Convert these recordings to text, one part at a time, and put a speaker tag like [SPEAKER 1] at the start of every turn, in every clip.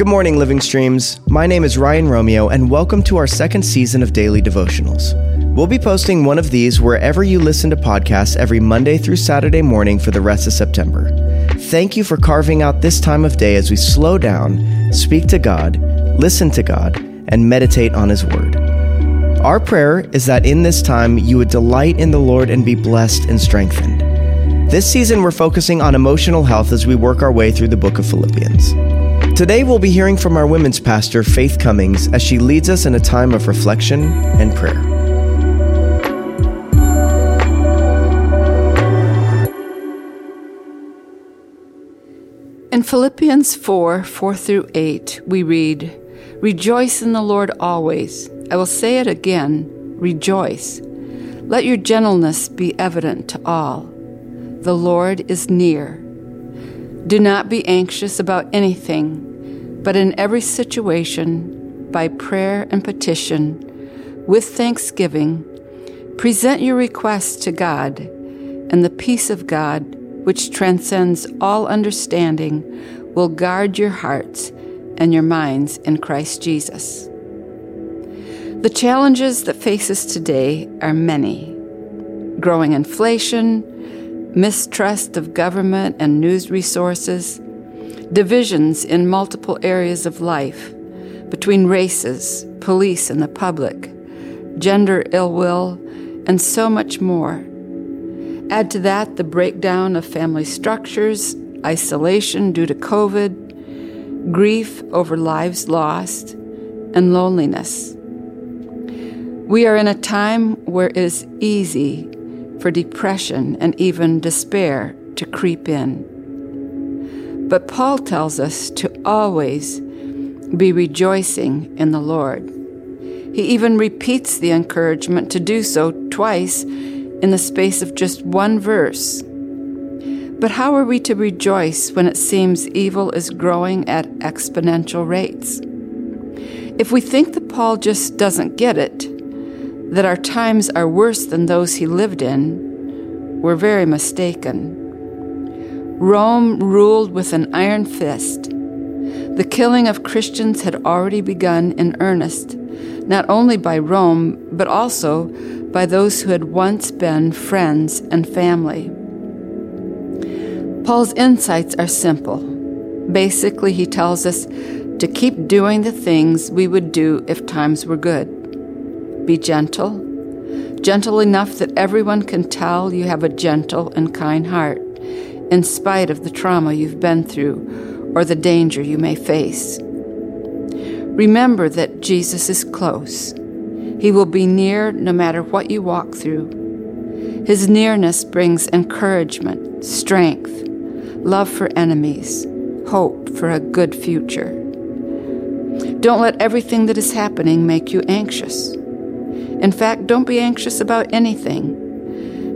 [SPEAKER 1] Good morning, Living Streams. My name is Ryan Romeo, and welcome to our second season of Daily Devotionals. We'll be posting one of these wherever you listen to podcasts every Monday through Saturday morning for the rest of September. Thank you for carving out this time of day as we slow down, speak to God, listen to God, and meditate on His Word. Our prayer is that in this time you would delight in the Lord and be blessed and strengthened. This season, we're focusing on emotional health as we work our way through the book of Philippians. Today, we'll be hearing from our women's pastor, Faith Cummings, as she leads us in a time of reflection and prayer.
[SPEAKER 2] In Philippians 4 4 through 8, we read, Rejoice in the Lord always. I will say it again, rejoice. Let your gentleness be evident to all. The Lord is near. Do not be anxious about anything but in every situation, by prayer and petition, with thanksgiving, present your requests to God, and the peace of God, which transcends all understanding, will guard your hearts and your minds in Christ Jesus. The challenges that face us today are many growing inflation, mistrust of government and news resources divisions in multiple areas of life between races, police and the public, gender ill will, and so much more. Add to that the breakdown of family structures, isolation due to COVID, grief over lives lost, and loneliness. We are in a time where it is easy for depression and even despair to creep in. But Paul tells us to always be rejoicing in the Lord. He even repeats the encouragement to do so twice in the space of just one verse. But how are we to rejoice when it seems evil is growing at exponential rates? If we think that Paul just doesn't get it, that our times are worse than those he lived in, we're very mistaken. Rome ruled with an iron fist. The killing of Christians had already begun in earnest, not only by Rome, but also by those who had once been friends and family. Paul's insights are simple. Basically, he tells us to keep doing the things we would do if times were good. Be gentle, gentle enough that everyone can tell you have a gentle and kind heart in spite of the trauma you've been through or the danger you may face. Remember that Jesus is close. He will be near no matter what you walk through. His nearness brings encouragement, strength, love for enemies, hope for a good future. Don't let everything that is happening make you anxious. In fact, don't be anxious about anything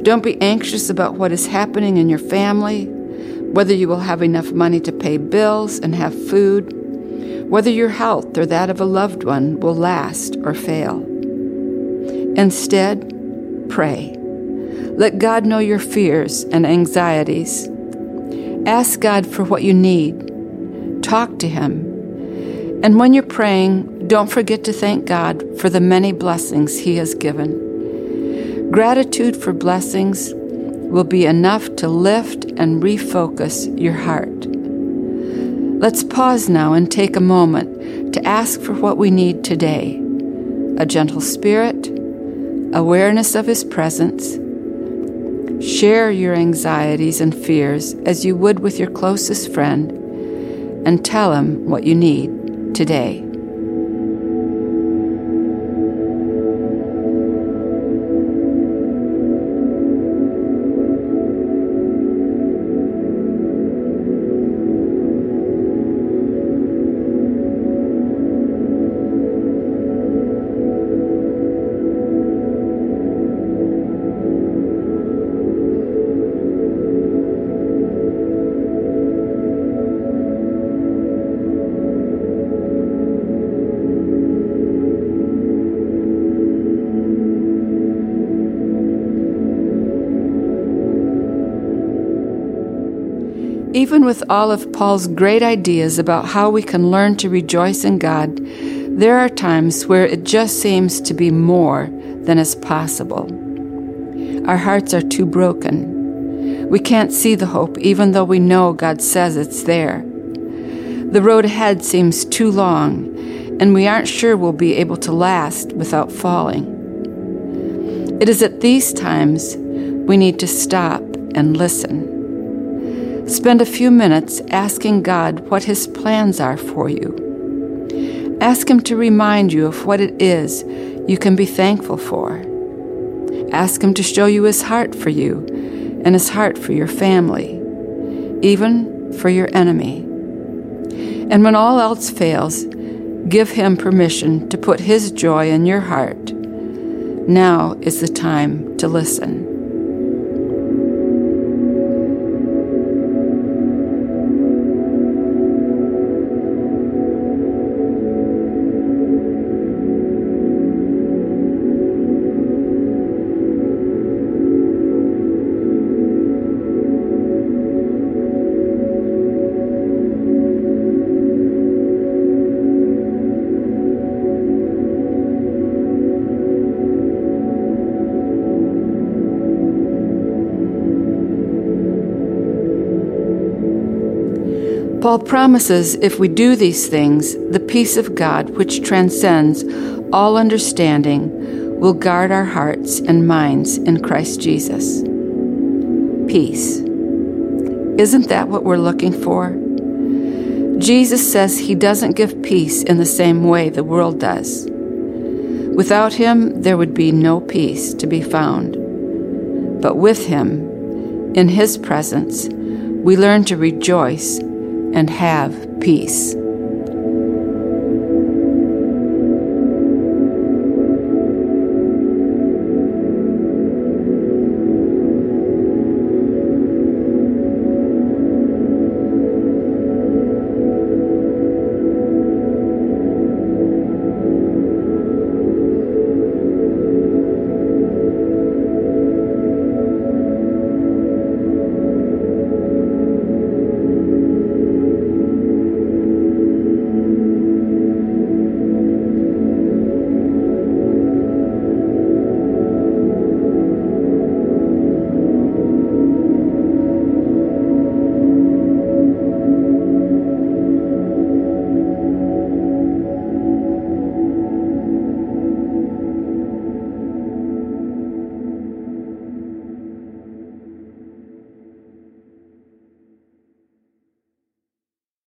[SPEAKER 2] don't be anxious about what is happening in your family, whether you will have enough money to pay bills and have food, whether your health or that of a loved one will last or fail. Instead, pray. Let God know your fears and anxieties. Ask God for what you need. Talk to Him. And when you're praying, don't forget to thank God for the many blessings He has given. Gratitude for blessings will be enough to lift and refocus your heart. Let's pause now and take a moment to ask for what we need today a gentle spirit, awareness of His presence. Share your anxieties and fears as you would with your closest friend, and tell Him what you need today. Even with all of Paul's great ideas about how we can learn to rejoice in God, there are times where it just seems to be more than is possible. Our hearts are too broken. We can't see the hope, even though we know God says it's there. The road ahead seems too long, and we aren't sure we'll be able to last without falling. It is at these times we need to stop and listen. Spend a few minutes asking God what His plans are for you. Ask Him to remind you of what it is you can be thankful for. Ask Him to show you His heart for you and His heart for your family, even for your enemy. And when all else fails, give Him permission to put His joy in your heart. Now is the time to listen. Paul promises if we do these things, the peace of God, which transcends all understanding, will guard our hearts and minds in Christ Jesus. Peace. Isn't that what we're looking for? Jesus says he doesn't give peace in the same way the world does. Without him, there would be no peace to be found. But with him, in his presence, we learn to rejoice and have peace.